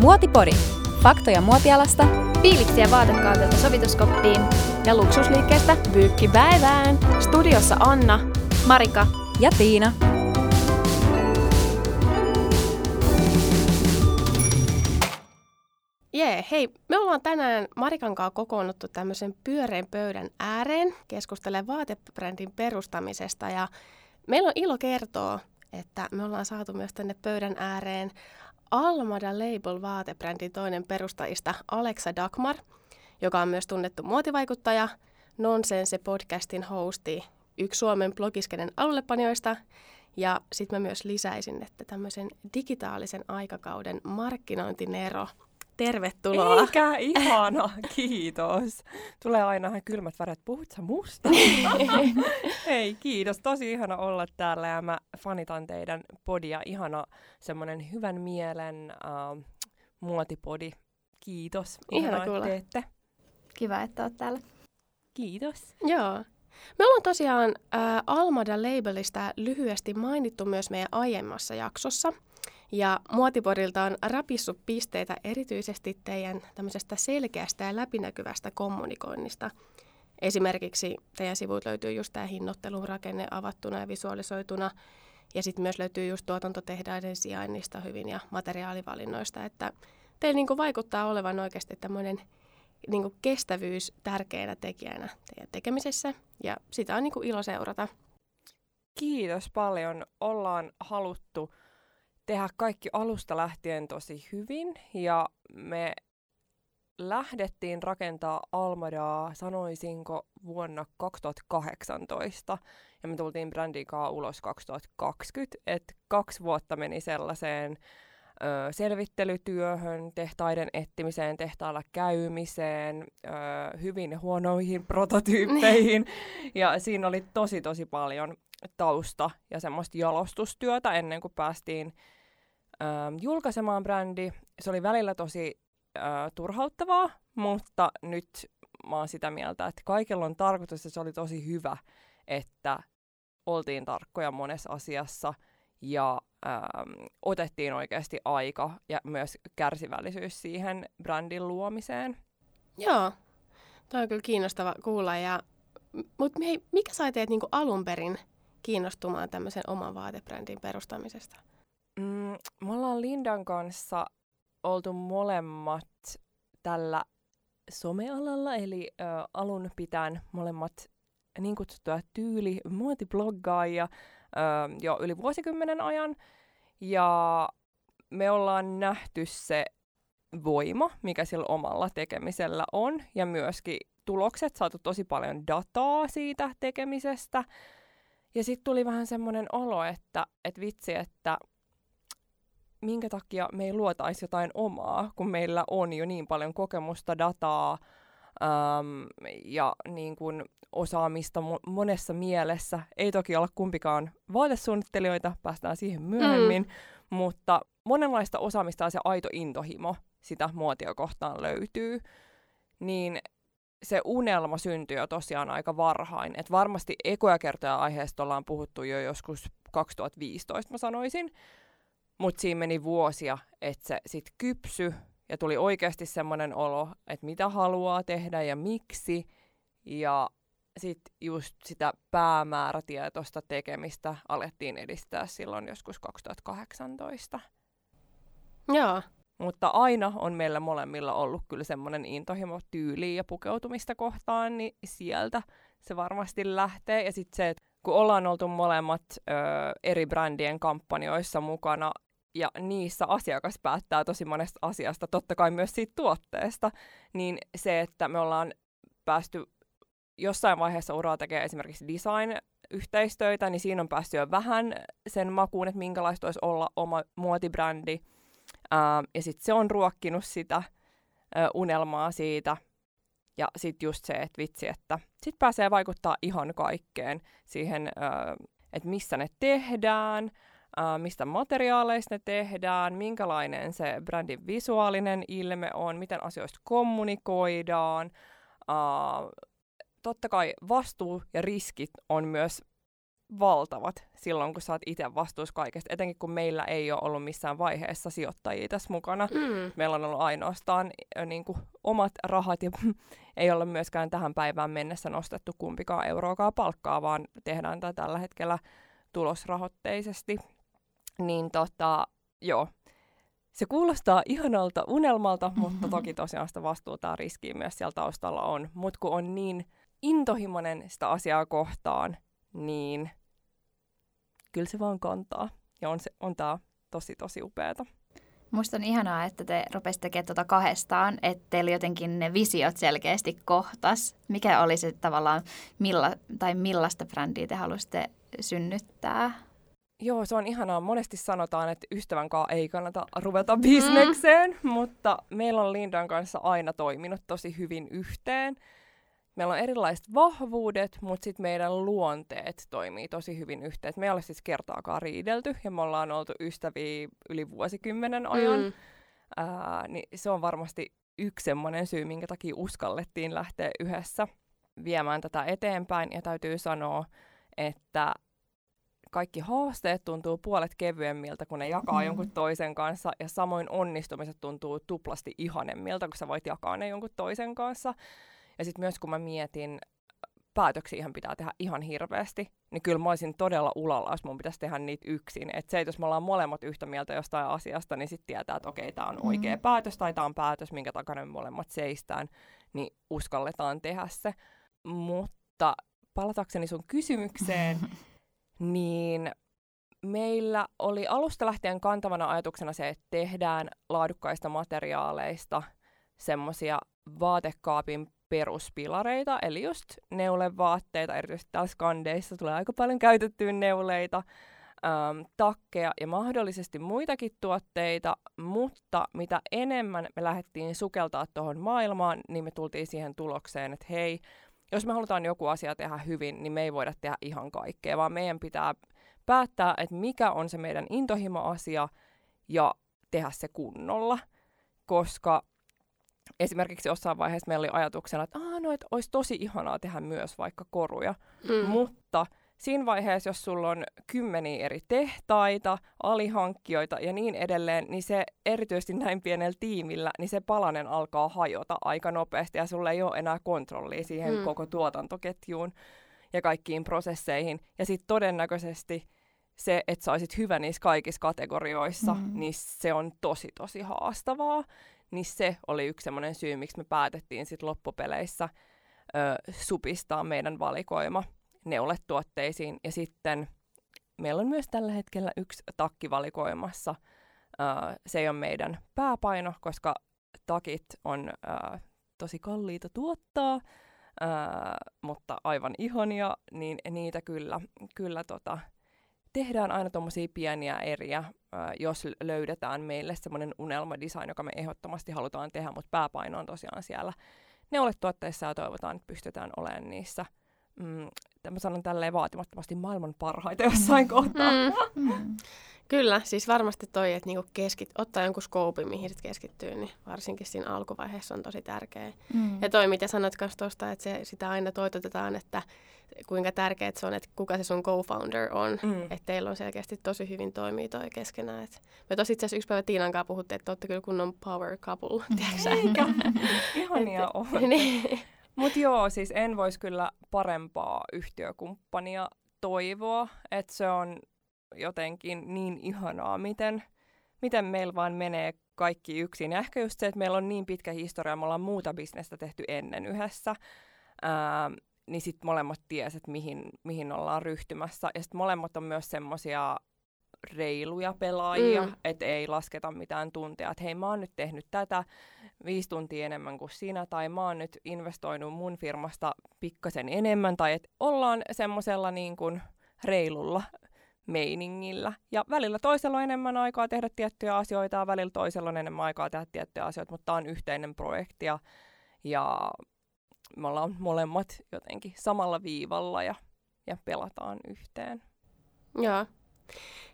Muotipori. Faktoja muotialasta, Fiiliksiä vaatekaavilta sovituskoppiin ja luksusliikkeestä pyykkipäivään. Studiossa Anna, Marika ja Tiina. Jee, hei, me ollaan tänään Marikan kanssa kokoonnuttu tämmöisen pyöreän pöydän ääreen keskustelemaan vaatebrändin perustamisesta ja meillä on ilo kertoa, että me ollaan saatu myös tänne pöydän ääreen Almada Label vaatebrändin toinen perustajista Alexa Dagmar, joka on myös tunnettu muotivaikuttaja, Nonsense podcastin hosti, yksi Suomen blogiskenen alullepanijoista ja sitten mä myös lisäisin, että tämmöisen digitaalisen aikakauden markkinointinero – Tervetuloa. Eikä, ihana, kiitos. Tulee aina ihan kylmät väret. Puhut sä musta? Hei, kiitos. Tosi ihana olla täällä ja mä fanitan teidän podia. Ihana semmonen hyvän mielen uh, muotipodi. Kiitos. Ihana, ihana kuulla. teette. Kiva, että oot täällä. Kiitos. Joo. Me ollaan tosiaan äh, Almada Labelista lyhyesti mainittu myös meidän aiemmassa jaksossa – ja Muotipodilta on rapissut pisteitä erityisesti teidän tämmöisestä selkeästä ja läpinäkyvästä kommunikoinnista. Esimerkiksi teidän sivut löytyy just tämä hinnoittelun rakenne avattuna ja visualisoituna. Ja sitten myös löytyy just tuotantotehdaiden sijainnista hyvin ja materiaalivalinnoista, että teillä niinku vaikuttaa olevan oikeasti tämmöinen niinku kestävyys tärkeänä tekijänä teidän tekemisessä ja sitä on niinku ilo seurata. Kiitos paljon. Ollaan haluttu tehdä kaikki alusta lähtien tosi hyvin. Ja me lähdettiin rakentaa Almadaa, sanoisinko, vuonna 2018 ja me tultiin brändin kanssa ulos 2020, että kaksi vuotta meni sellaiseen ö, selvittelytyöhön, tehtaiden etsimiseen, tehtailla käymiseen, ö, hyvin huonoihin prototyyppeihin. Ja siinä oli tosi tosi paljon tausta ja semmoista jalostustyötä ennen kuin päästiin äh, julkaisemaan brändi. Se oli välillä tosi äh, turhauttavaa, mutta nyt mä oon sitä mieltä, että kaikilla on tarkoitus, että se oli tosi hyvä, että oltiin tarkkoja monessa asiassa ja ähm, otettiin oikeasti aika ja myös kärsivällisyys siihen brändin luomiseen. Joo, toi on kyllä kiinnostava kuulla. Ja, mutta mikä sai teet niinku alun perin kiinnostumaan tämmöisen oman vaatebrändin perustamisesta? Mm, me ollaan Lindan kanssa oltu molemmat tällä somealalla, eli ö, alun pitäen molemmat niin kutsuttuja tyyli muotibloggaajia jo yli vuosikymmenen ajan. Ja me ollaan nähty se voima, mikä sillä omalla tekemisellä on, ja myöskin tulokset, saatu tosi paljon dataa siitä tekemisestä. Ja sitten tuli vähän semmoinen olo, että et vitsi, että minkä takia me ei luotaisi jotain omaa, kun meillä on jo niin paljon kokemusta, dataa äm, ja niin kuin osaamista mo- monessa mielessä. Ei toki olla kumpikaan vaatesuunnittelijoita, päästään siihen myöhemmin, mm. mutta monenlaista osaamista ja se aito intohimo sitä muotia kohtaan löytyy. Niin se unelma syntyi jo tosiaan aika varhain. Et varmasti ekoja kertoja aiheesta ollaan puhuttu jo joskus 2015, mä sanoisin. Mutta siinä meni vuosia, että se sitten kypsy ja tuli oikeasti semmoinen olo, että mitä haluaa tehdä ja miksi. Ja sitten just sitä päämäärätietoista tekemistä alettiin edistää silloin joskus 2018. Joo. Mutta aina on meillä molemmilla ollut kyllä semmoinen intohimo tyyliin ja pukeutumista kohtaan, niin sieltä se varmasti lähtee. Ja sitten se, että kun ollaan oltu molemmat ö, eri brändien kampanjoissa mukana, ja niissä asiakas päättää tosi monesta asiasta, totta kai myös siitä tuotteesta, niin se, että me ollaan päästy jossain vaiheessa uraa tekemään esimerkiksi design-yhteistöitä, niin siinä on päästy jo vähän sen makuun, että minkälaista olisi olla oma muotibrändi. Ää, ja sitten se on ruokkinut sitä ää, unelmaa siitä. Ja sitten just se, että vitsi, että sitten pääsee vaikuttaa ihan kaikkeen siihen, että missä ne tehdään, mistä materiaaleista ne tehdään, minkälainen se brändin visuaalinen ilme on, miten asioista kommunikoidaan. Uh, totta kai vastuu ja riskit on myös valtavat silloin, kun sä oot itse vastuussa kaikesta. Etenkin kun meillä ei ole ollut missään vaiheessa sijoittajia tässä mukana. Mm. Meillä on ollut ainoastaan niin kuin, omat rahat ja ei olla myöskään tähän päivään mennessä nostettu kumpikaan euroakaan palkkaa, vaan tehdään tätä tällä hetkellä tulosrahoitteisesti. Niin tota, joo, se kuulostaa ihanalta unelmalta, mutta toki tosiaan sitä vastuuta ja riskiä myös siellä taustalla on. Mutta kun on niin intohimoinen sitä asiaa kohtaan, niin kyllä se vaan kantaa. Ja on, se, on tää tosi tosi upeata. Musta on ihanaa, että te rupesitte tekemään tuota kahdestaan, että teillä jotenkin ne visiot selkeästi kohtas. Mikä oli se tavallaan, milla, tai millaista brändiä te halusitte synnyttää? Joo, se on ihanaa. Monesti sanotaan, että ystävän kanssa ei kannata ruveta bisnekseen, mm. mutta meillä on Lindan kanssa aina toiminut tosi hyvin yhteen. Meillä on erilaiset vahvuudet, mutta sitten meidän luonteet toimii tosi hyvin yhteen. me ei ole siis kertaakaan riidelty ja me ollaan oltu ystäviä yli vuosikymmenen ajan. Mm. Ää, niin se on varmasti yksi semmoinen syy, minkä takia uskallettiin lähteä yhdessä viemään tätä eteenpäin. Ja täytyy sanoa, että kaikki haasteet tuntuu puolet kevyemmiltä, kun ne jakaa mm. jonkun toisen kanssa, ja samoin onnistumiset tuntuu tuplasti ihanemmilta, kun sä voit jakaa ne jonkun toisen kanssa. Ja sitten myös kun mä mietin, päätöksiä ihan pitää tehdä ihan hirveästi, niin kyllä mä olisin todella ulalla, jos mun pitäisi tehdä niitä yksin. Että se, että jos me ollaan molemmat yhtä mieltä jostain asiasta, niin sitten tietää, että okei, tämä on oikea mm. päätös tai tämä on päätös, minkä takana me molemmat seistään, niin uskalletaan tehdä se. Mutta palatakseni sun kysymykseen, niin meillä oli alusta lähtien kantavana ajatuksena se, että tehdään laadukkaista materiaaleista semmoisia vaatekaapin peruspilareita, eli just neulevaatteita, erityisesti täällä skandeissa tulee aika paljon käytettyä neuleita, äm, takkeja ja mahdollisesti muitakin tuotteita, mutta mitä enemmän me lähdettiin sukeltaa tuohon maailmaan, niin me tultiin siihen tulokseen, että hei, jos me halutaan joku asia tehdä hyvin, niin me ei voida tehdä ihan kaikkea, vaan meidän pitää päättää, että mikä on se meidän intohimo-asia ja tehdä se kunnolla, koska esimerkiksi jossain vaiheessa meillä oli ajatuksena, että, Aa, no, että olisi tosi ihanaa tehdä myös vaikka koruja, mm. mutta siinä vaiheessa, jos sulla on kymmeniä eri tehtaita, alihankkijoita ja niin edelleen, niin se erityisesti näin pienellä tiimillä, niin se palanen alkaa hajota aika nopeasti ja sulla ei ole enää kontrollia siihen mm. koko tuotantoketjuun ja kaikkiin prosesseihin. Ja sitten todennäköisesti se, että sä olisit hyvä niissä kaikissa kategorioissa, mm. niin se on tosi tosi haastavaa niin se oli yksi semmoinen syy, miksi me päätettiin sitten loppupeleissä ö, supistaa meidän valikoima neuletuotteisiin. Ja sitten meillä on myös tällä hetkellä yksi takki valikoimassa. Se ei ole meidän pääpaino, koska takit on tosi kalliita tuottaa, mutta aivan ihania, niin niitä kyllä, kyllä tota, tehdään aina tuommoisia pieniä eriä, jos löydetään meille semmoinen unelmadesign, joka me ehdottomasti halutaan tehdä, mutta pääpaino on tosiaan siellä neuletuotteissa ja toivotaan, että pystytään olemaan niissä mm, mä sanon tälleen vaatimattomasti maailman parhaita jossain kohtaa. Mm. Mm. Kyllä, siis varmasti toi, että niinku keskit, ottaa jonkun skoopin, mihin sit keskittyy, niin varsinkin siinä alkuvaiheessa on tosi tärkeä. Mm. Ja toi, mitä sanoit myös tuosta, että se, sitä aina toitotetaan, että kuinka tärkeää se on, että kuka se sun co-founder on. Mm. Että teillä on selkeästi tosi hyvin toimii toi keskenään. Et me tosi itse asiassa yksi päivä Tiinan kanssa puhuttiin, että olette kyllä kunnon power couple, tiedätkö Ihania on. niin. Mutta joo, siis en voisi kyllä parempaa yhtiökumppania toivoa, että se on jotenkin niin ihanaa, miten, miten meillä vaan menee kaikki yksin. Ja ehkä just se, että meillä on niin pitkä historia, me ollaan muuta bisnestä tehty ennen yhdessä, ää, niin sitten molemmat ties, että mihin, mihin ollaan ryhtymässä. Ja sitten molemmat on myös semmoisia reiluja pelaajia, mm. että ei lasketa mitään tunteja, että hei mä oon nyt tehnyt tätä viisi tuntia enemmän kuin sinä, tai mä oon nyt investoinut mun firmasta pikkasen enemmän, tai että ollaan semmoisella niin kuin reilulla meiningillä. Ja välillä toisella on enemmän aikaa tehdä tiettyjä asioita, ja välillä toisella on enemmän aikaa tehdä tiettyjä asioita, mutta tämä on yhteinen projekti, ja, ja me ollaan molemmat jotenkin samalla viivalla, ja, ja pelataan yhteen. Joo,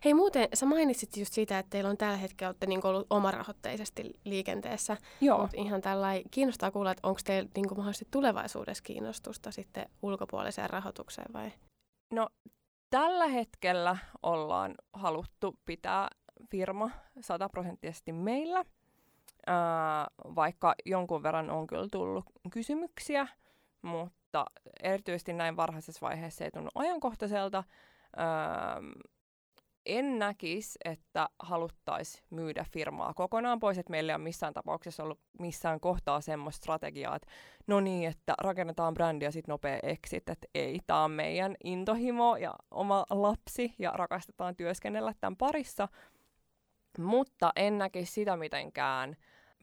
Hei muuten, sä mainitsit just siitä, että teillä on tällä hetkellä olette niin ollut omarahoitteisesti liikenteessä. Joo. Mut ihan tällä kiinnostaa kuulla, että onko teillä niin mahdollisesti tulevaisuudessa kiinnostusta sitten ulkopuoliseen rahoitukseen vai? No tällä hetkellä ollaan haluttu pitää firma sataprosenttisesti meillä, ää, vaikka jonkun verran on kyllä tullut kysymyksiä, mutta erityisesti näin varhaisessa vaiheessa ei tunnu ajankohtaiselta. Ää, en näkisi, että haluttaisiin myydä firmaa kokonaan pois, että meillä ei ole missään tapauksessa ollut missään kohtaa semmoista strategiaa, että no niin, että rakennetaan brändi ja sitten nopea exit, että ei, tämä on meidän intohimo ja oma lapsi ja rakastetaan työskennellä tämän parissa, mutta en näkisi sitä mitenkään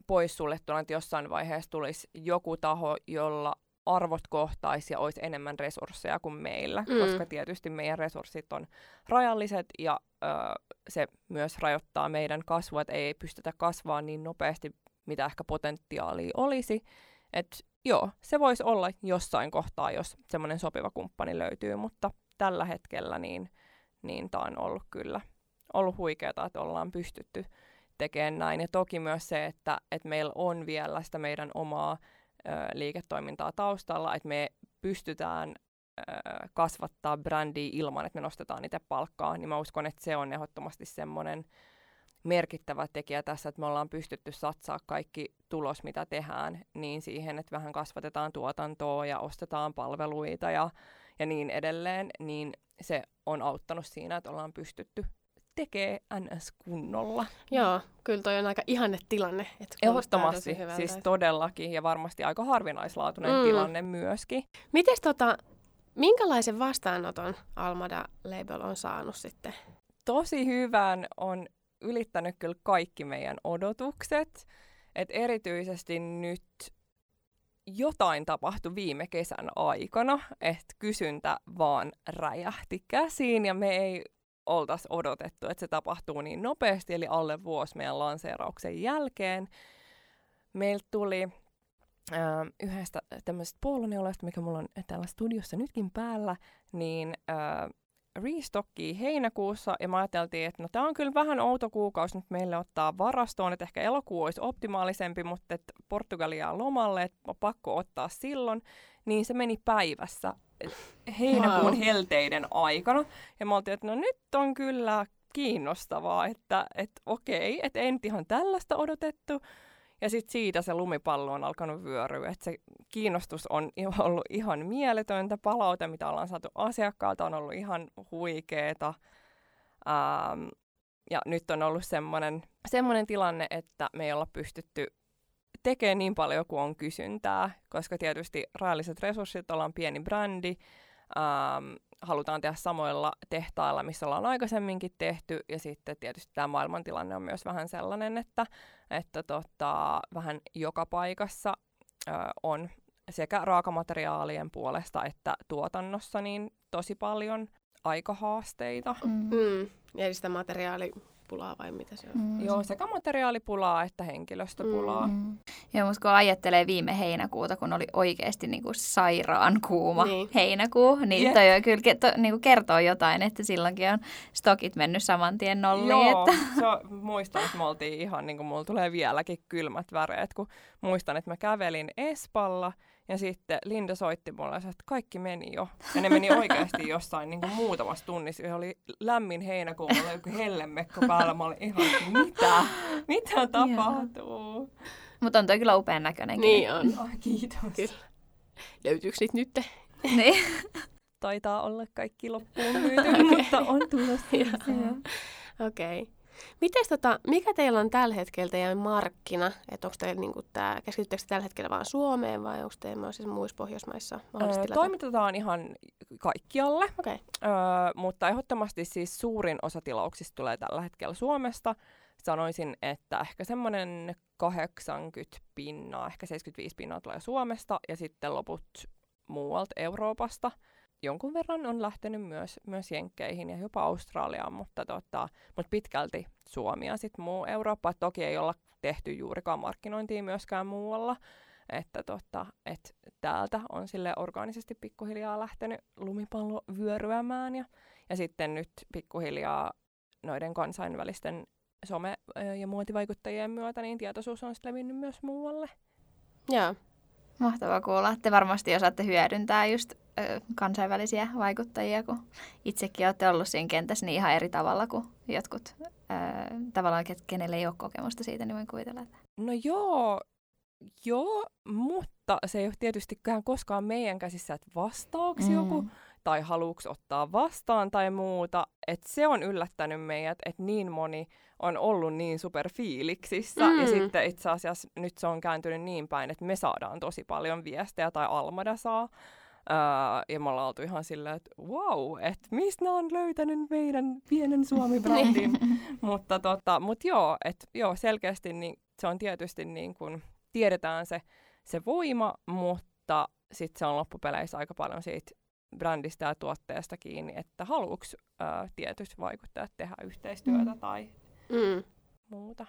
poissuljettuna, että jossain vaiheessa tulisi joku taho, jolla arvot kohtaisi ja olisi enemmän resursseja kuin meillä, mm. koska tietysti meidän resurssit on rajalliset ja ö, se myös rajoittaa meidän kasvua, että ei pystytä kasvaa niin nopeasti, mitä ehkä potentiaalia olisi. Et joo, se voisi olla jossain kohtaa, jos semmoinen sopiva kumppani löytyy, mutta tällä hetkellä niin, niin tämä on ollut kyllä ollut huikeaa, että ollaan pystytty tekemään näin. Ja toki myös se, että, että meillä on vielä sitä meidän omaa liiketoimintaa taustalla, että me pystytään kasvattaa brändiä ilman, että me nostetaan itse palkkaa, niin mä uskon, että se on ehdottomasti semmoinen merkittävä tekijä tässä, että me ollaan pystytty satsaa kaikki tulos, mitä tehdään, niin siihen, että vähän kasvatetaan tuotantoa ja ostetaan palveluita ja, ja niin edelleen, niin se on auttanut siinä, että ollaan pystytty tekee NS kunnolla. Joo, kyllä toi on aika ihanne tilanne. Että Ehdottomasti, siis todellakin, ja varmasti aika harvinaislaatuinen mm. tilanne myöskin. Mites tota, minkälaisen vastaanoton Almada Label on saanut sitten? Tosi hyvän on ylittänyt kyllä kaikki meidän odotukset. Et erityisesti nyt jotain tapahtui viime kesän aikana, että kysyntä vaan räjähti käsiin ja me ei oltaisiin odotettu, että se tapahtuu niin nopeasti, eli alle vuosi meidän lanseerauksen jälkeen. Meiltä tuli äh, yhdestä tämmöisestä puoloneulasta, mikä mulla on täällä studiossa nytkin päällä, niin äh, restockia heinäkuussa, ja mä ajateltiin, että no tämä on kyllä vähän outo kuukausi nyt meille ottaa varastoon, että ehkä elokuu olisi optimaalisempi, mutta Portugalia lomalle, että on pakko ottaa silloin, niin se meni päivässä heinäkuun wow. helteiden aikana. Ja mä oltiin, että no nyt on kyllä kiinnostavaa, että, että okei, että ei nyt ihan tällaista odotettu. Ja sitten siitä se lumipallo on alkanut vyöryä, että se kiinnostus on ollut ihan mieletöntä. Palaute, mitä ollaan saatu asiakkaalta, on ollut ihan huikeeta. Ähm, ja nyt on ollut semmoinen, semmoinen tilanne, että me ei olla pystytty tekee niin paljon kuin on kysyntää, koska tietysti rajalliset resurssit, ollaan pieni brändi, ähm, halutaan tehdä samoilla tehtailla, missä ollaan aikaisemminkin tehty, ja sitten tietysti tämä maailmantilanne on myös vähän sellainen, että, että tota, vähän joka paikassa äh, on sekä raakamateriaalien puolesta että tuotannossa niin tosi paljon aikahaasteita. Mm. Mm. Ja sitä materiaali pulaa vai mitä se on? Mm. Joo, sekä materiaalipulaa että henkilöstöpulaa. Mm. Joo, mutta kun ajattelee viime heinäkuuta, kun oli oikeasti niin kuin sairaan kuuma niin. heinäkuu, niin yeah. toi kyllä to, niin kuin kertoo jotain, että silloinkin on stokit mennyt saman tien nolliin. Joo, että... se on, muistan, että me oltiin ihan, niin kuin mulla tulee vieläkin kylmät väreet, kun muistan, että mä kävelin Espalla – ja sitten Linda soitti mulle, että kaikki meni jo. Ja ne meni oikeasti jossain niin kuin muutamassa tunnissa. Se oli lämmin heinäkuu, mulla oli joku hellemekko päällä. Mä olin ihan, mitä? Mitä tapahtuu? Mutta on toi kyllä upean näköinen. Niin on. Oh, kiitos. Kyllä. Löytyykö niitä nyt? niin. Taitaa olla kaikki loppuun myyty, mutta on tulossa. Okei. Okay. Mites tota, mikä teillä on tällä hetkellä teidän markkina? Että onko teillä niinku tää, keskityttekö tällä hetkellä vain Suomeen vai onko teillä siis muissa Pohjoismaissa öö, Toimitetaan ihan kaikkialle, okay. öö, mutta ehdottomasti siis suurin osa tilauksista tulee tällä hetkellä Suomesta. Sanoisin, että ehkä semmoinen 80 pinnaa, ehkä 75 pinnaa tulee Suomesta ja sitten loput muualta Euroopasta – jonkun verran on lähtenyt myös, myös Jenkkeihin ja jopa Australiaan, mutta, tota, mutta pitkälti Suomi ja sitten muu Eurooppa. Toki ei olla tehty juurikaan markkinointia myöskään muualla, että tota, et täältä on sille orgaanisesti pikkuhiljaa lähtenyt lumipallo vyöryämään ja, ja sitten nyt pikkuhiljaa noiden kansainvälisten some- ja muotivaikuttajien myötä niin tietoisuus on levinnyt myös muualle. Joo. Mahtavaa kuulla. Te varmasti osaatte hyödyntää just ö, kansainvälisiä vaikuttajia, kun itsekin olette ollut siinä kentässä niin ihan eri tavalla kuin jotkut ö, tavallaan, kenelle ei ole kokemusta siitä, niin voin kuvitella. Että... No joo, joo, mutta se ei ole tietysti koskaan meidän käsissä, että vastaako mm. joku tai haluuks ottaa vastaan tai muuta. että se on yllättänyt meidät, että niin moni on ollut niin superfiiliksissä. Mm. Ja sitten itse asiassa nyt se on kääntynyt niin päin, että me saadaan tosi paljon viestejä tai Almada saa. Öö, ja me ollaan oltu ihan silleen, että wow, että mistä on löytänyt meidän pienen Suomi-brändin. mutta tota, mut joo, että joo, selkeästi niin, se on tietysti niin kuin, tiedetään se, se voima, mutta sitten se on loppupeleissä aika paljon siitä brändistä ja tuotteesta kiinni, että haluuks ää, tietyt vaikuttajat tehdä yhteistyötä mm. tai mm. muuta.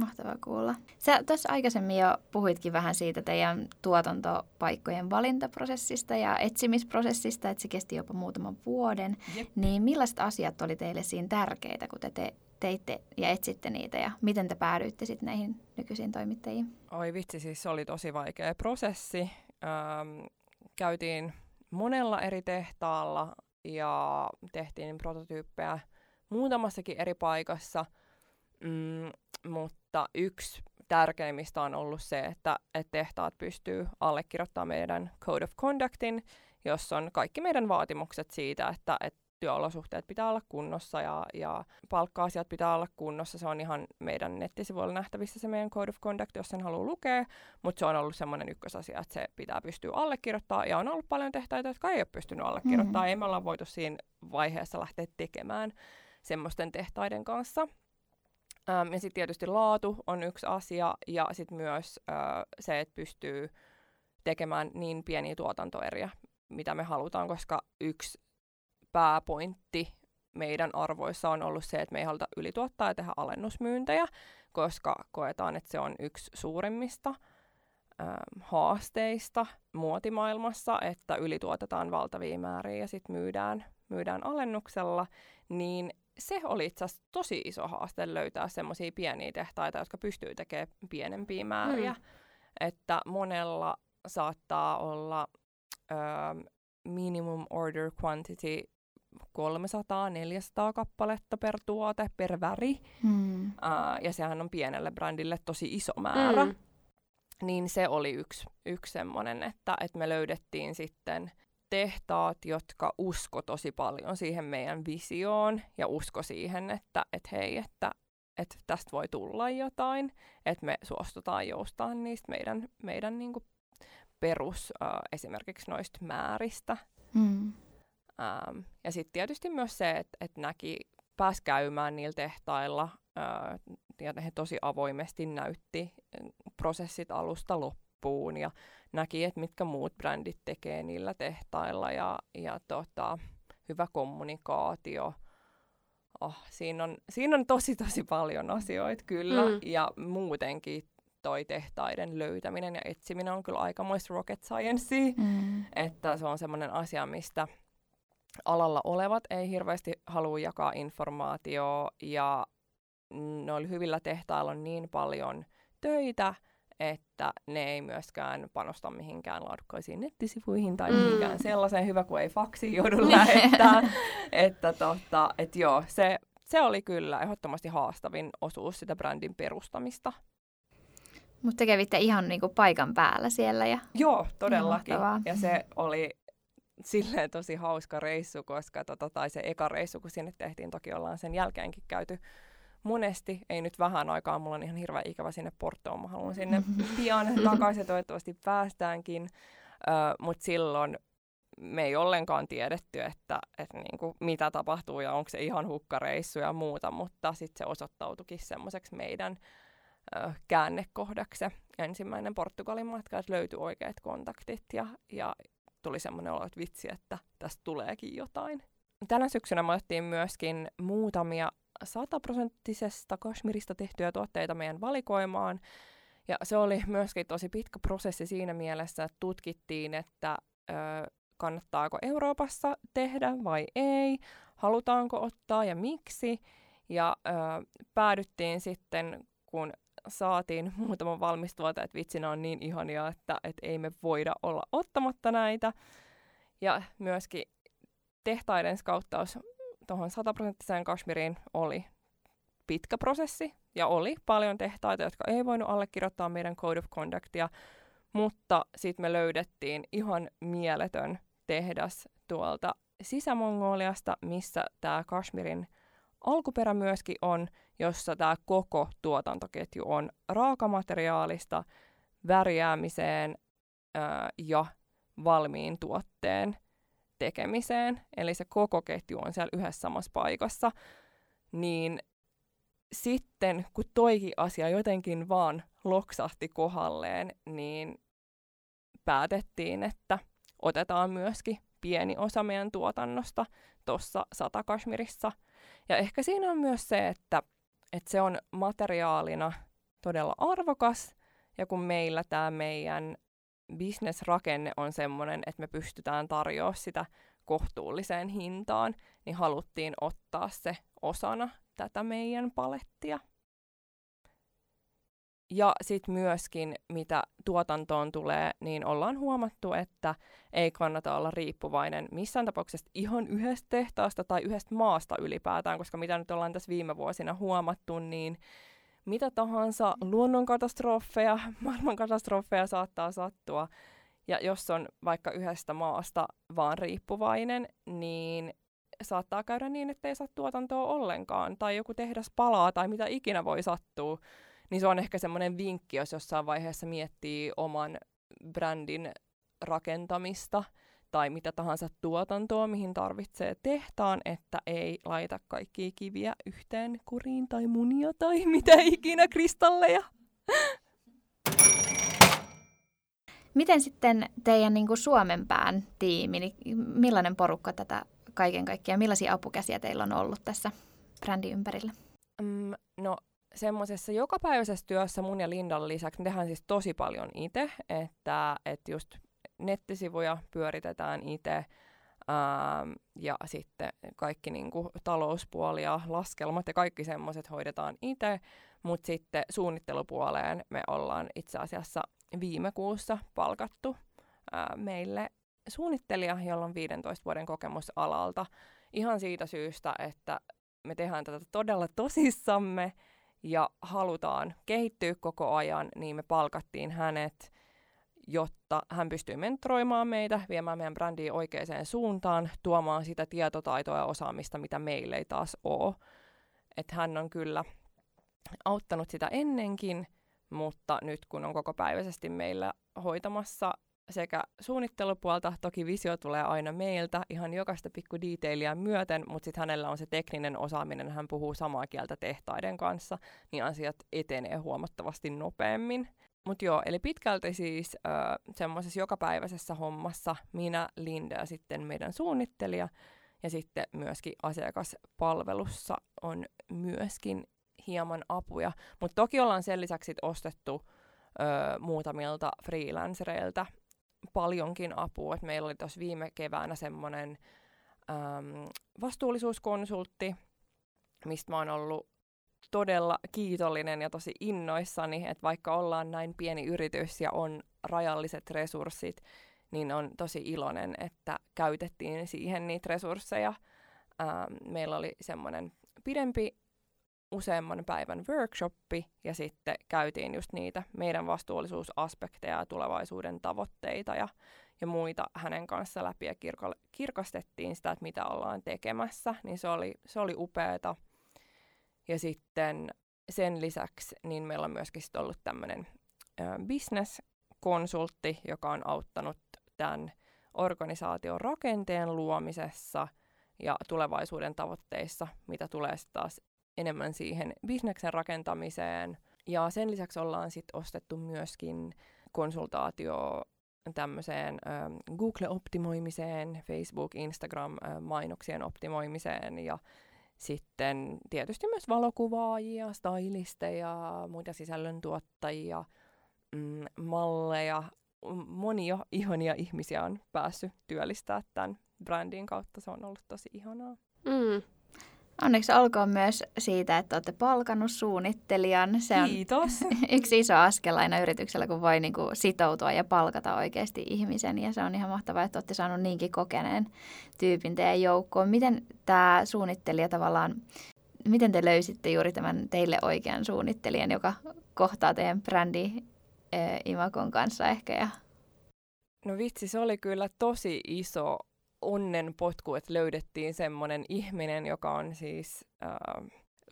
Mahtavaa kuulla. Sä tuossa aikaisemmin jo puhuitkin vähän siitä teidän tuotantopaikkojen valintaprosessista ja etsimisprosessista, että se kesti jopa muutaman vuoden. Jep. Niin millaiset asiat oli teille siinä tärkeitä, kun te, te teitte ja etsitte niitä ja miten te päädyitte sitten näihin nykyisiin toimittajiin? Oi vitsi, siis se oli tosi vaikea prosessi. Ähm, käytiin monella eri tehtaalla ja tehtiin prototyyppejä muutamassakin eri paikassa, mm, mutta yksi tärkeimmistä on ollut se, että, että tehtaat pystyy allekirjoittamaan meidän Code of Conductin, jossa on kaikki meidän vaatimukset siitä, että, että työolosuhteet pitää olla kunnossa ja, ja palkka-asiat pitää olla kunnossa. Se on ihan meidän nettisivuilla nähtävissä se meidän Code of Conduct, jos sen haluaa lukea, mutta se on ollut semmoinen ykkösasia, että se pitää pystyä allekirjoittamaan ja on ollut paljon tehtäitä, jotka ei ole pystynyt allekirjoittamaan. Mm-hmm. Ei me olla voitu siinä vaiheessa lähteä tekemään semmoisten tehtaiden kanssa. Ähm, ja sitten tietysti laatu on yksi asia ja sitten myös äh, se, että pystyy tekemään niin pieniä tuotantoeriä, mitä me halutaan, koska yksi pääpointti meidän arvoissa on ollut se, että me ei haluta ylituottaa ja tehdä alennusmyyntejä, koska koetaan, että se on yksi suurimmista ähm, haasteista muotimaailmassa, että ylituotetaan valtavia määriä ja sitten myydään, myydään alennuksella, niin se oli itse asiassa tosi iso haaste löytää semmoisia pieniä tehtaita, jotka pystyy tekemään pienempiä määriä. Mm. Että monella saattaa olla ähm, minimum order quantity 300-400 kappaletta per tuote, per väri. Mm. Uh, ja sehän on pienelle brändille tosi iso määrä. Mm. Niin se oli yksi, yksi semmoinen, että, että me löydettiin sitten tehtaat, jotka usko tosi paljon siihen meidän visioon ja usko siihen, että, että hei, että, että tästä voi tulla jotain, että me suostutaan joustamaan niistä meidän, meidän niin kuin perus uh, esimerkiksi noista määristä. Mm. Um, ja sitten tietysti myös se, että et näki, pääsi käymään niillä tehtailla, uh, ja he tosi avoimesti näytti prosessit alusta loppuun, ja näki, että mitkä muut brändit tekee niillä tehtailla, ja, ja tota, hyvä kommunikaatio. Oh, siinä, on, siinä on tosi tosi paljon asioita kyllä, mm. ja muutenkin toi tehtaiden löytäminen ja etsiminen on kyllä aikamoista rocket science, mm. että se on semmoinen asia, mistä alalla olevat ei hirveästi halua jakaa informaatiota ja noilla hyvillä tehtailla on niin paljon töitä, että ne ei myöskään panosta mihinkään laadukkaisiin nettisivuihin tai mm. mihinkään sellaiseen. Hyvä, kun ei faksi joudu lähettää. että tota, et joo, se, se oli kyllä ehdottomasti haastavin osuus sitä brändin perustamista. Mutta te kävitte ihan niinku paikan päällä siellä. Ja... Joo, todellakin. Ja se oli silleen tosi hauska reissu, koska tota, tai se eka reissu, kun sinne tehtiin, toki ollaan sen jälkeenkin käyty monesti, ei nyt vähän aikaa, mulla on ihan hirveän ikävä sinne Portoon, mä haluan sinne pian takaisin, toivottavasti päästäänkin, uh, mutta silloin me ei ollenkaan tiedetty, että, että niinku, mitä tapahtuu ja onko se ihan hukkareissu ja muuta, mutta sitten se osoittautuikin semmoiseksi meidän uh, käännekohdaksi. Ensimmäinen Portugalin matka, että löytyi oikeat kontaktit ja, ja tuli semmoinen olo, että vitsi, että tästä tuleekin jotain. Tänä syksynä me otettiin myöskin muutamia sataprosenttisesta Kashmirista tehtyjä tuotteita meidän valikoimaan. Ja se oli myöskin tosi pitkä prosessi siinä mielessä, että tutkittiin, että ö, kannattaako Euroopassa tehdä vai ei, halutaanko ottaa ja miksi. Ja ö, päädyttiin sitten, kun saatiin muutama valmis tuote, että vitsi, on niin ihania, että, että ei me voida olla ottamatta näitä. Ja myöskin tehtaiden skauttaus tuohon 100 prosenttiseen Kashmiriin oli pitkä prosessi ja oli paljon tehtaita, jotka ei voinut allekirjoittaa meidän Code of Conductia, mutta sitten me löydettiin ihan mieletön tehdas tuolta Sisämongoliasta, missä tämä Kashmirin alkuperä myöskin on, jossa tämä koko tuotantoketju on raakamateriaalista värjäämiseen ää, ja valmiin tuotteen tekemiseen. Eli se koko ketju on siellä yhdessä samassa paikassa. Niin sitten, kun toikin asia jotenkin vaan loksahti kohalleen, niin päätettiin, että otetaan myöskin pieni osa meidän tuotannosta tuossa Satakashmirissa. Ja ehkä siinä on myös se, että, että se on materiaalina todella arvokas, ja kun meillä tämä meidän bisnesrakenne on sellainen, että me pystytään tarjoamaan sitä kohtuulliseen hintaan, niin haluttiin ottaa se osana tätä meidän palettia. Ja sitten myöskin, mitä tuotantoon tulee, niin ollaan huomattu, että ei kannata olla riippuvainen missään tapauksessa ihan yhdestä tehtaasta tai yhdestä maasta ylipäätään, koska mitä nyt ollaan tässä viime vuosina huomattu, niin mitä tahansa luonnonkatastrofeja, maailmankatastrofeja saattaa sattua. Ja jos on vaikka yhdestä maasta vaan riippuvainen, niin saattaa käydä niin, että ei saa tuotantoa ollenkaan, tai joku tehdas palaa, tai mitä ikinä voi sattua. Niin se on ehkä semmoinen vinkki, jos jossain vaiheessa miettii oman brändin rakentamista, tai mitä tahansa tuotantoa, mihin tarvitsee tehtaan, että ei laita kaikkia kiviä yhteen kuriin tai munia tai mitä ikinä kristalleja. Miten sitten teidän niin kuin Suomen pään tiimi, niin millainen porukka tätä kaiken kaikkiaan, millaisia apukäsiä teillä on ollut tässä brändin ympärillä? Mm, no semmoisessa jokapäiväisessä työssä mun ja Lindan lisäksi me tehdään siis tosi paljon itse, että, että just nettisivuja pyöritetään itse ähm, ja sitten kaikki niin kuin, talouspuoli ja laskelmat ja kaikki semmoiset hoidetaan itse, mutta sitten suunnittelupuoleen me ollaan itse asiassa viime kuussa palkattu äh, meille suunnittelija, jolla on 15 vuoden kokemus alalta. Ihan siitä syystä, että me tehdään tätä todella tosissamme ja halutaan kehittyä koko ajan, niin me palkattiin hänet, jotta hän pystyy mentoroimaan meitä, viemään meidän brändiä oikeaan suuntaan, tuomaan sitä tietotaitoa ja osaamista, mitä meille ei taas ole. Että hän on kyllä auttanut sitä ennenkin, mutta nyt kun on koko päiväisesti meillä hoitamassa sekä suunnittelupuolta, toki visio tulee aina meiltä, ihan jokaista pikku detailia myöten, mutta sitten hänellä on se tekninen osaaminen, hän puhuu samaa kieltä tehtaiden kanssa, niin asiat etenee huomattavasti nopeammin. Mutta joo, eli pitkälti siis äh, semmoisessa jokapäiväisessä hommassa minä, Linda ja sitten meidän suunnittelija, ja sitten myöskin asiakaspalvelussa on myöskin hieman apuja. Mutta toki ollaan sen lisäksi ostettu ö, muutamilta freelancereilta paljonkin apua. Et meillä oli tuossa viime keväänä semmoinen vastuullisuuskonsultti, mistä mä oon ollut todella kiitollinen ja tosi innoissani, että vaikka ollaan näin pieni yritys ja on rajalliset resurssit, niin on tosi iloinen, että käytettiin siihen niitä resursseja. Ähm, meillä oli semmoinen pidempi useamman päivän workshoppi ja sitten käytiin just niitä meidän vastuullisuusaspekteja ja tulevaisuuden tavoitteita ja, ja muita hänen kanssa läpi ja kirko, kirkastettiin sitä, että mitä ollaan tekemässä, niin se oli, se oli upeata. Ja sitten sen lisäksi niin meillä on myöskin sit ollut tämmöinen business-konsultti, joka on auttanut tämän organisaation rakenteen luomisessa ja tulevaisuuden tavoitteissa, mitä tulee taas enemmän siihen bisneksen rakentamiseen. Ja sen lisäksi ollaan sitten ostettu myöskin konsultaatio tämmöiseen Google-optimoimiseen, Facebook, Instagram-mainoksien optimoimiseen ja sitten tietysti myös valokuvaajia, stylisteja, muita sisällöntuottajia, mm, malleja. Monia ihania ihmisiä on päässyt työllistää tämän brändin kautta. Se on ollut tosi ihanaa. Mm. Onneksi olkoon myös siitä, että olette palkannut suunnittelijan. Se on Kiitos. yksi iso askel aina yrityksellä, kun voi niin kuin sitoutua ja palkata oikeasti ihmisen. Ja se on ihan mahtavaa, että olette saanut niinkin kokeneen tyypin teidän joukkoon. Miten tämä suunnittelija tavallaan, miten te löysitte juuri tämän teille oikean suunnittelijan, joka kohtaa teidän brändi Imakon kanssa ehkä? Ja... No vitsi, se oli kyllä tosi iso onnenpotku, että löydettiin semmoinen ihminen, joka on siis äh,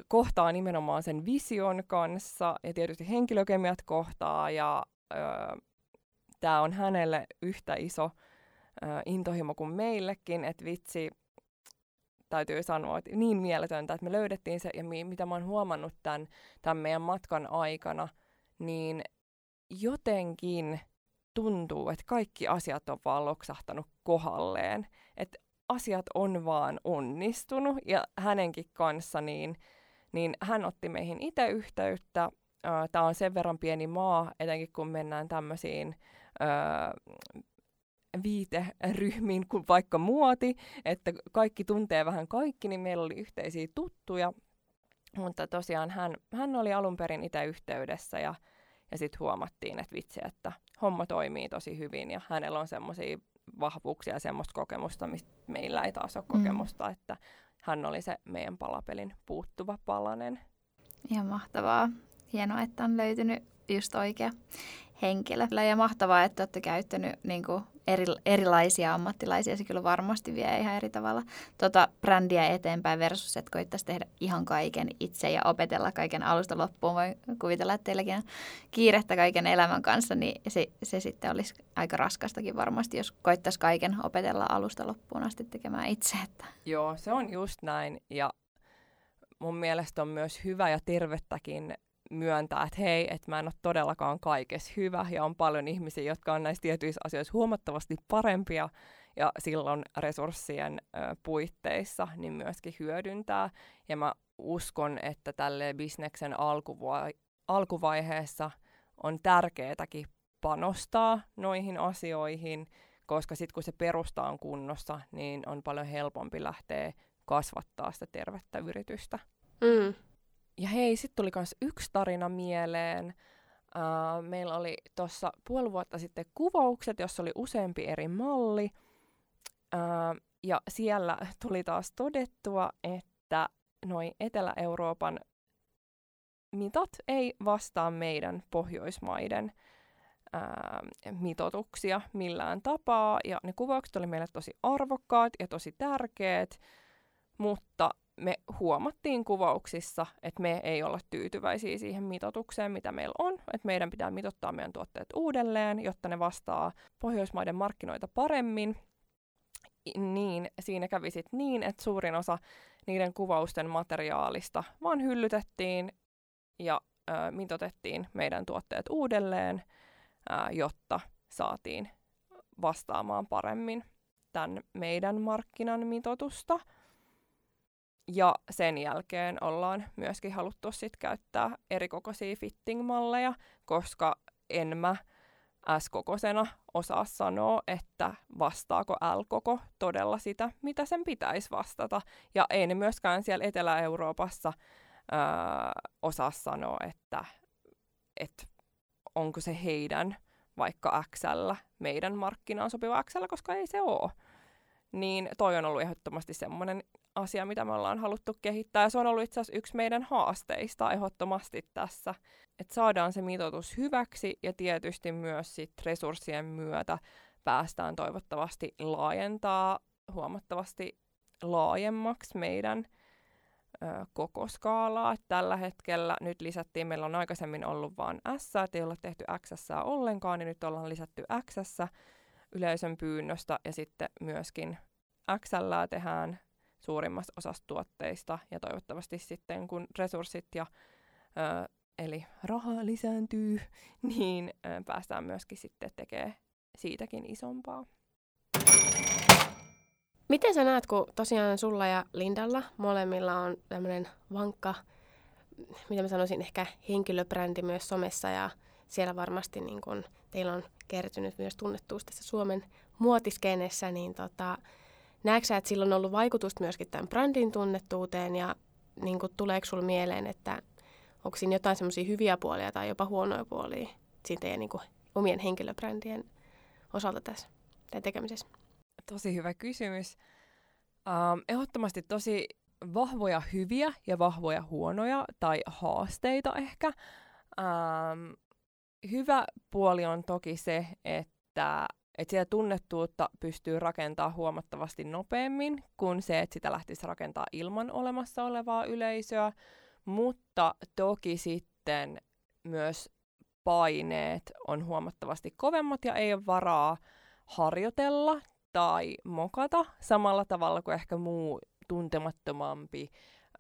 kohtaa nimenomaan sen vision kanssa. Ja tietysti henkilökemiat kohtaa ja äh, tämä on hänelle yhtä iso äh, intohimo kuin meillekin, että vitsi, täytyy sanoa, että niin mieletöntä, että me löydettiin se. Ja mi- mitä mä oon huomannut tämän, tämän meidän matkan aikana, niin jotenkin tuntuu, että kaikki asiat on vaan loksahtanut kohalleen. Että asiat on vaan onnistunut ja hänenkin kanssa, niin, niin hän otti meihin itse yhteyttä. Tämä on sen verran pieni maa, etenkin kun mennään tämmöisiin viiteryhmiin kuin vaikka muoti, että kaikki tuntee vähän kaikki, niin meillä oli yhteisiä tuttuja. Mutta tosiaan hän, hän oli alun perin itse yhteydessä ja, ja sitten huomattiin, että vitsi, että homma toimii tosi hyvin ja hänellä on semmoisia vahvuuksia ja semmoista kokemusta, mistä meillä ei taas ole mm. kokemusta, että hän oli se meidän palapelin puuttuva palanen. Ihan mahtavaa. Hienoa, että on löytynyt just oikea henkilö. Ja mahtavaa, että olette käyttänyt niin kuin eri, erilaisia ammattilaisia. Se kyllä varmasti vie ihan eri tavalla tota brändiä eteenpäin versus, että koittaisi tehdä ihan kaiken itse ja opetella kaiken alusta loppuun. Voi kuvitella, että teilläkin on kiirettä kaiken elämän kanssa, niin se, se sitten olisi aika raskastakin varmasti, jos koittaisi kaiken opetella alusta loppuun asti tekemään itse. Että. Joo, se on just näin. Ja mun mielestä on myös hyvä ja tervettäkin myöntää, että hei, että mä en ole todellakaan kaikessa hyvä ja on paljon ihmisiä, jotka on näissä tietyissä asioissa huomattavasti parempia ja silloin resurssien ö, puitteissa niin myöskin hyödyntää. Ja mä uskon, että tälle bisneksen alkuvai- alkuvaiheessa on tärkeätäkin panostaa noihin asioihin, koska sitten kun se perusta on kunnossa, niin on paljon helpompi lähteä kasvattaa sitä tervettä yritystä. Mm. Ja hei, sitten tuli myös yksi tarina mieleen. Uh, meillä oli tuossa puoli vuotta sitten kuvaukset, jossa oli useampi eri malli. Uh, ja siellä tuli taas todettua, että noin Etelä-Euroopan mitat ei vastaa meidän Pohjoismaiden ää, mitotuksia millään tapaa. Ja ne kuvaukset oli meille tosi arvokkaat ja tosi tärkeät, mutta me huomattiin kuvauksissa, että me ei olla tyytyväisiä siihen mitotukseen, mitä meillä on. Että meidän pitää mitottaa meidän tuotteet uudelleen, jotta ne vastaa Pohjoismaiden markkinoita paremmin. Niin siinä kävi sitten niin, että suurin osa niiden kuvausten materiaalista vaan hyllytettiin ja ö, mitotettiin meidän tuotteet uudelleen, ö, jotta saatiin vastaamaan paremmin tämän meidän markkinan mitotusta – ja sen jälkeen ollaan myöskin haluttu sit käyttää erikokoisia fitting-malleja, koska en mä S-kokoisena osaa sanoa, että vastaako L-koko todella sitä, mitä sen pitäisi vastata. Ja en myöskään siellä Etelä-Euroopassa osaa sanoa, että, että onko se heidän vaikka XL meidän markkinaan sopiva XL, koska ei se ole. Niin toi on ollut ehdottomasti semmoinen asia, mitä me ollaan haluttu kehittää. Ja se on ollut itse asiassa yksi meidän haasteista ehdottomasti tässä, että saadaan se mitoitus hyväksi ja tietysti myös sit resurssien myötä päästään toivottavasti laajentaa huomattavasti laajemmaksi meidän ö, koko skaalaa. Tällä hetkellä nyt lisättiin, meillä on aikaisemmin ollut vain S, ei olla tehty X ollenkaan, niin nyt ollaan lisätty X yleisön pyynnöstä ja sitten myöskin XL tehdään suurimmassa osassa tuotteista ja toivottavasti sitten kun resurssit ja ö, eli raha lisääntyy, niin ö, päästään myöskin sitten tekemään siitäkin isompaa. Miten sä näet, kun tosiaan sulla ja Lindalla molemmilla on tämmöinen vankka, mitä mä sanoisin, ehkä henkilöbrändi myös somessa ja siellä varmasti niin kun teillä on kertynyt myös tunnettuus tässä Suomen muotiskenessä, niin tota, näetkö sä, että sillä on ollut vaikutusta myöskin tämän brändin tunnettuuteen ja niin kuin, tuleeko sinulle mieleen, että onko siinä jotain semmoisia hyviä puolia tai jopa huonoja puolia siinä teidän niin kuin, omien henkilöbrändien osalta tässä tai tekemisessä? Tosi hyvä kysymys. Um, ehdottomasti tosi vahvoja hyviä ja vahvoja huonoja tai haasteita ehkä. Um, hyvä puoli on toki se, että että sitä tunnettuutta pystyy rakentamaan huomattavasti nopeammin kuin se, että sitä lähtisi rakentaa ilman olemassa olevaa yleisöä. Mutta toki sitten myös paineet on huomattavasti kovemmat ja ei ole varaa harjoitella tai mokata samalla tavalla kuin ehkä muu tuntemattomampi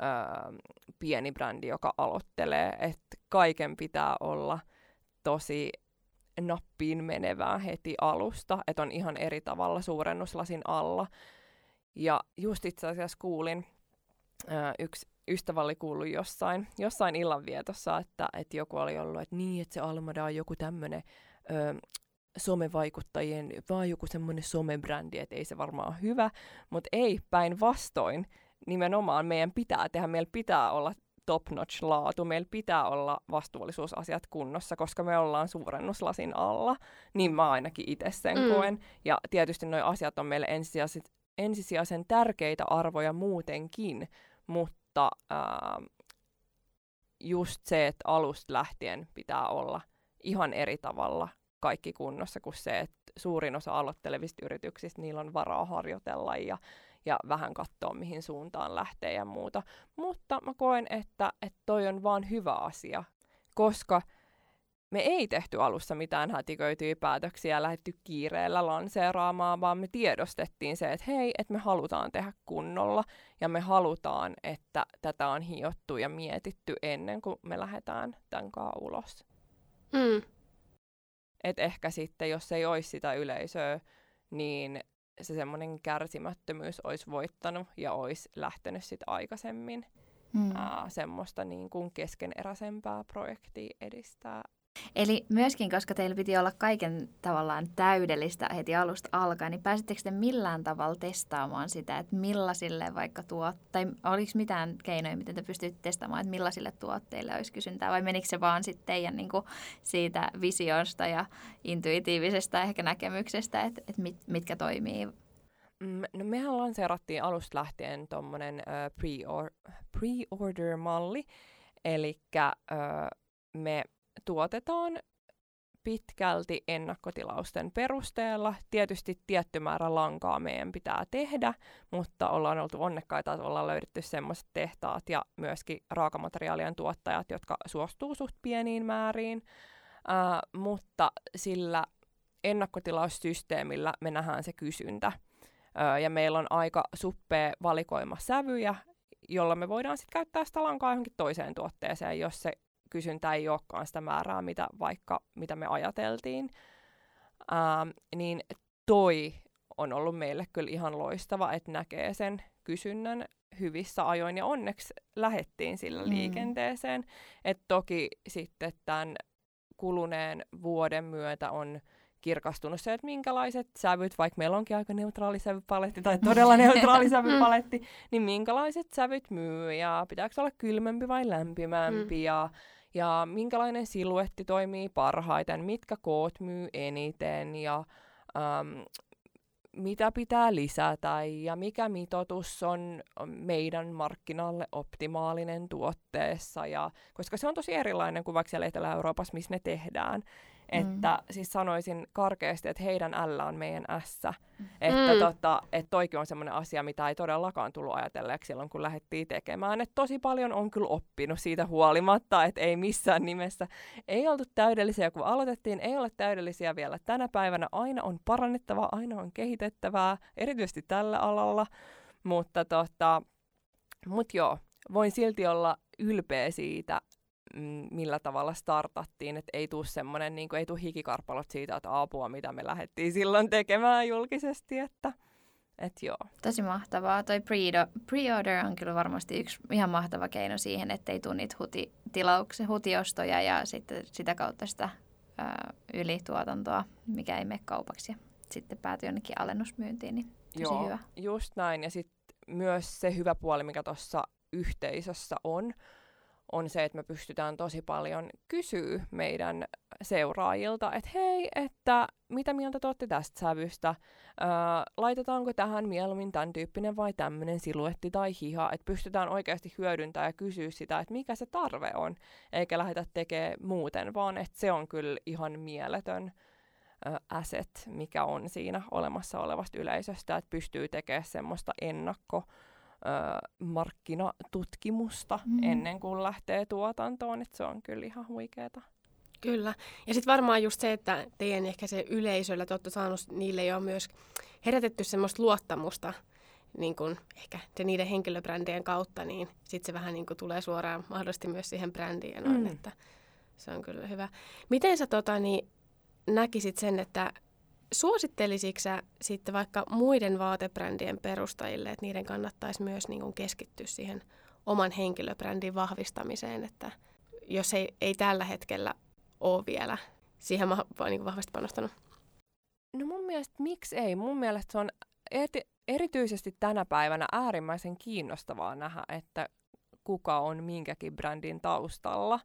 öö, pieni brändi, joka aloittelee. Että kaiken pitää olla tosi nappiin menevää heti alusta, että on ihan eri tavalla suurennuslasin alla. Ja just itse asiassa kuulin, ää, yksi ystävä oli kuullut jossain, jossain illanvietossa, että, että joku oli ollut, että niin, että se Almada on joku tämmöinen somevaikuttajien, vaan joku semmoinen somebrändi, että ei se varmaan ole hyvä, mutta ei päinvastoin. Nimenomaan meidän pitää tehdä, meillä pitää olla top-notch laatu. Meillä pitää olla vastuullisuusasiat kunnossa, koska me ollaan suurennuslasin alla. Niin mä ainakin itse sen mm. koen. Ja tietysti nuo asiat on meille ensisijaisen tärkeitä arvoja muutenkin, mutta ää, just se, että alusta lähtien pitää olla ihan eri tavalla kaikki kunnossa kuin se, että suurin osa aloittelevista yrityksistä niillä on varaa harjoitella ja ja vähän katsoa, mihin suuntaan lähtee ja muuta. Mutta mä koen, että, että toi on vaan hyvä asia, koska me ei tehty alussa mitään hätiköityjä päätöksiä ja lähdetty kiireellä lanseeraamaan, vaan me tiedostettiin se, että hei, että me halutaan tehdä kunnolla ja me halutaan, että tätä on hiottu ja mietitty ennen kuin me lähdetään tämän kanssa ulos. Mm. Et ehkä sitten, jos ei olisi sitä yleisöä, niin se semmoinen kärsimättömyys olisi voittanut ja olisi lähtenyt sitten aikaisemmin hmm. ää, semmoista niin kuin keskeneräisempää projektia edistää Eli myöskin, koska teillä piti olla kaiken tavallaan täydellistä heti alusta alkaen, niin pääsittekö te millään tavalla testaamaan sitä, että millaisille vaikka tuot, tai oliko mitään keinoja, miten te pystytte testaamaan, että millaisille tuotteille olisi kysyntää, vai menikö se vaan sitten teidän niin kuin, siitä visiosta ja intuitiivisesta ehkä näkemyksestä, että, että mit, mitkä toimii? Mm, no mehän lanseerattiin alusta lähtien tuommoinen pre-order-malli, eli me tuotetaan pitkälti ennakkotilausten perusteella. Tietysti tietty määrä lankaa meidän pitää tehdä, mutta ollaan oltu onnekkaita, että ollaan löydetty sellaiset tehtaat ja myöskin raakamateriaalien tuottajat, jotka suostuu suht pieniin määriin. Uh, mutta sillä ennakkotilaussysteemillä me nähdään se kysyntä. Uh, ja meillä on aika suppea valikoima sävyjä, jolla me voidaan sitten käyttää sitä lankaa johonkin toiseen tuotteeseen, jos se kysyntä ei olekaan sitä määrää, mitä vaikka mitä me ajateltiin, ähm, niin toi on ollut meille kyllä ihan loistava, että näkee sen kysynnän hyvissä ajoin ja onneksi lähettiin sillä mm. liikenteeseen. Et toki sitten tämän kuluneen vuoden myötä on kirkastunut se, että minkälaiset sävyt, vaikka meillä onkin aika neutraali sävypaletti tai todella neutraali sävypaletti, niin minkälaiset sävyt myy ja pitääkö olla kylmempi vai lämpimämpi mm. ja ja minkälainen siluetti toimii parhaiten, mitkä koot myy eniten ja äm, mitä pitää lisätä ja mikä mitoitus on meidän markkinalle optimaalinen tuotteessa. Ja, koska se on tosi erilainen kuin vaikka siellä Etelä-Euroopassa, missä ne tehdään. Mm. Että siis sanoisin karkeasti, että heidän L on meidän S. Mm. Että mm. tota, et toikin on semmoinen asia, mitä ei todellakaan tullut ajatelleeksi silloin, kun lähdettiin tekemään. Että tosi paljon on kyllä oppinut siitä huolimatta, että ei missään nimessä. Ei oltu täydellisiä, kun aloitettiin. Ei ole täydellisiä vielä tänä päivänä. Aina on parannettavaa, aina on kehitettävää, erityisesti tällä alalla. Mutta tota, mut joo, voin silti olla ylpeä siitä, Mm, millä tavalla startattiin, että ei tule semmoinen, niin kuin, ei tule hikikarpalot siitä, että apua, mitä me lähdettiin silloin tekemään julkisesti, että et joo. Tosi mahtavaa. Toi pre-order on kyllä varmasti yksi ihan mahtava keino siihen, että ei tule niitä huti, tilauksia, hutiostoja ja sitten sitä kautta sitä ää, ylituotantoa, mikä ei mene kaupaksi ja sitten päätyy jonnekin alennusmyyntiin. Niin tosi Joo, hyvä. just näin. Ja sitten myös se hyvä puoli, mikä tuossa yhteisössä on, on se, että me pystytään tosi paljon kysyä meidän seuraajilta, että hei, että mitä mieltä te olette tästä sävystä? Öö, laitetaanko tähän mieluummin tämän tyyppinen vai tämmöinen siluetti tai hiha? Että pystytään oikeasti hyödyntämään ja kysyä sitä, että mikä se tarve on, eikä lähdetä tekemään muuten, vaan että se on kyllä ihan mieletön ö, asset, mikä on siinä olemassa olevasta yleisöstä, että pystyy tekemään semmoista ennakko markkinatutkimusta Mm. ennen kuin lähtee tuotantoon, että se on kyllä ihan huikeeta. Kyllä. Ja sitten varmaan just se, että teidän ehkä se yleisöllä, te olette saanut niille jo myös herätetty semmoista luottamusta niin kun ehkä se niiden henkilöbrändien kautta, niin sitten se vähän niin kun tulee suoraan mahdollisesti myös siihen brändiin ja noin, Mm. että se on kyllä hyvä. Miten sä tota, niin, näkisit sen, että suosittelisitko sitten vaikka muiden vaatebrändien perustajille, että niiden kannattaisi myös niin kun keskittyä siihen oman henkilöbrändin vahvistamiseen, että jos ei, ei tällä hetkellä ole vielä siihen ma- va- niin kuin vahvasti panostanut. No mun mielestä miksi ei? Mun mielestä se on eti- erityisesti tänä päivänä äärimmäisen kiinnostavaa nähdä, että kuka on minkäkin brändin taustalla.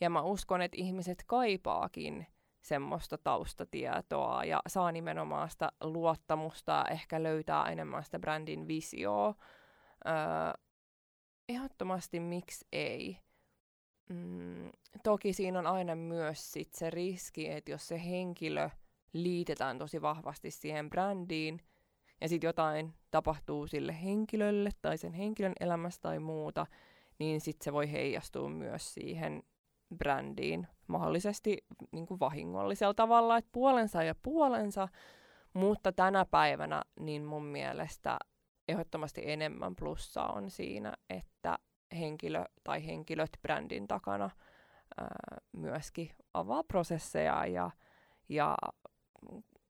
Ja mä uskon, että ihmiset kaipaakin semmoista taustatietoa ja saa nimenomaan sitä luottamusta ehkä löytää enemmän sitä brändin visioa. Öö, ehdottomasti miksi ei. Mm, toki siinä on aina myös sit se riski, että jos se henkilö liitetään tosi vahvasti siihen brändiin, ja sitten jotain tapahtuu sille henkilölle tai sen henkilön elämässä tai muuta, niin sitten se voi heijastua myös siihen brändiin mahdollisesti niin kuin vahingollisella tavalla, että puolensa ja puolensa, mutta tänä päivänä niin mun mielestä ehdottomasti enemmän plussaa on siinä, että henkilö tai henkilöt brändin takana ää, myöskin avaa prosesseja ja, ja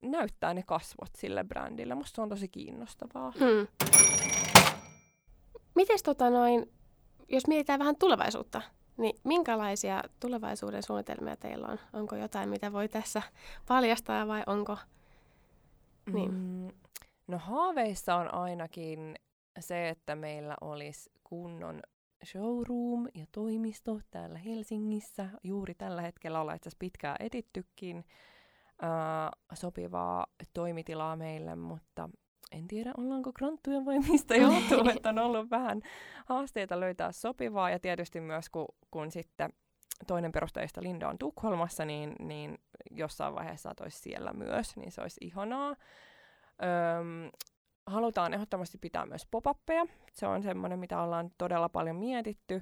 näyttää ne kasvot sille brändille. Musta se on tosi kiinnostavaa. Hmm. Mites tota noin, jos mietitään vähän tulevaisuutta, niin minkälaisia tulevaisuuden suunnitelmia teillä on? Onko jotain, mitä voi tässä paljastaa vai onko? Niin. Mm, no haaveissa on ainakin se, että meillä olisi kunnon showroom ja toimisto täällä Helsingissä. Juuri tällä hetkellä ollaan itse asiassa pitkään etittykin ää, sopivaa toimitilaa meille, mutta en tiedä ollaanko granttuja vai mistä johtuu, että on ollut vähän haasteita löytää sopivaa ja tietysti myös kun, kun sitten toinen perustajista Linda on Tukholmassa, niin, niin jossain vaiheessa olisi siellä myös, niin se olisi ihanaa. Öm, halutaan ehdottomasti pitää myös pop-appeja. Se on semmoinen, mitä ollaan todella paljon mietitty.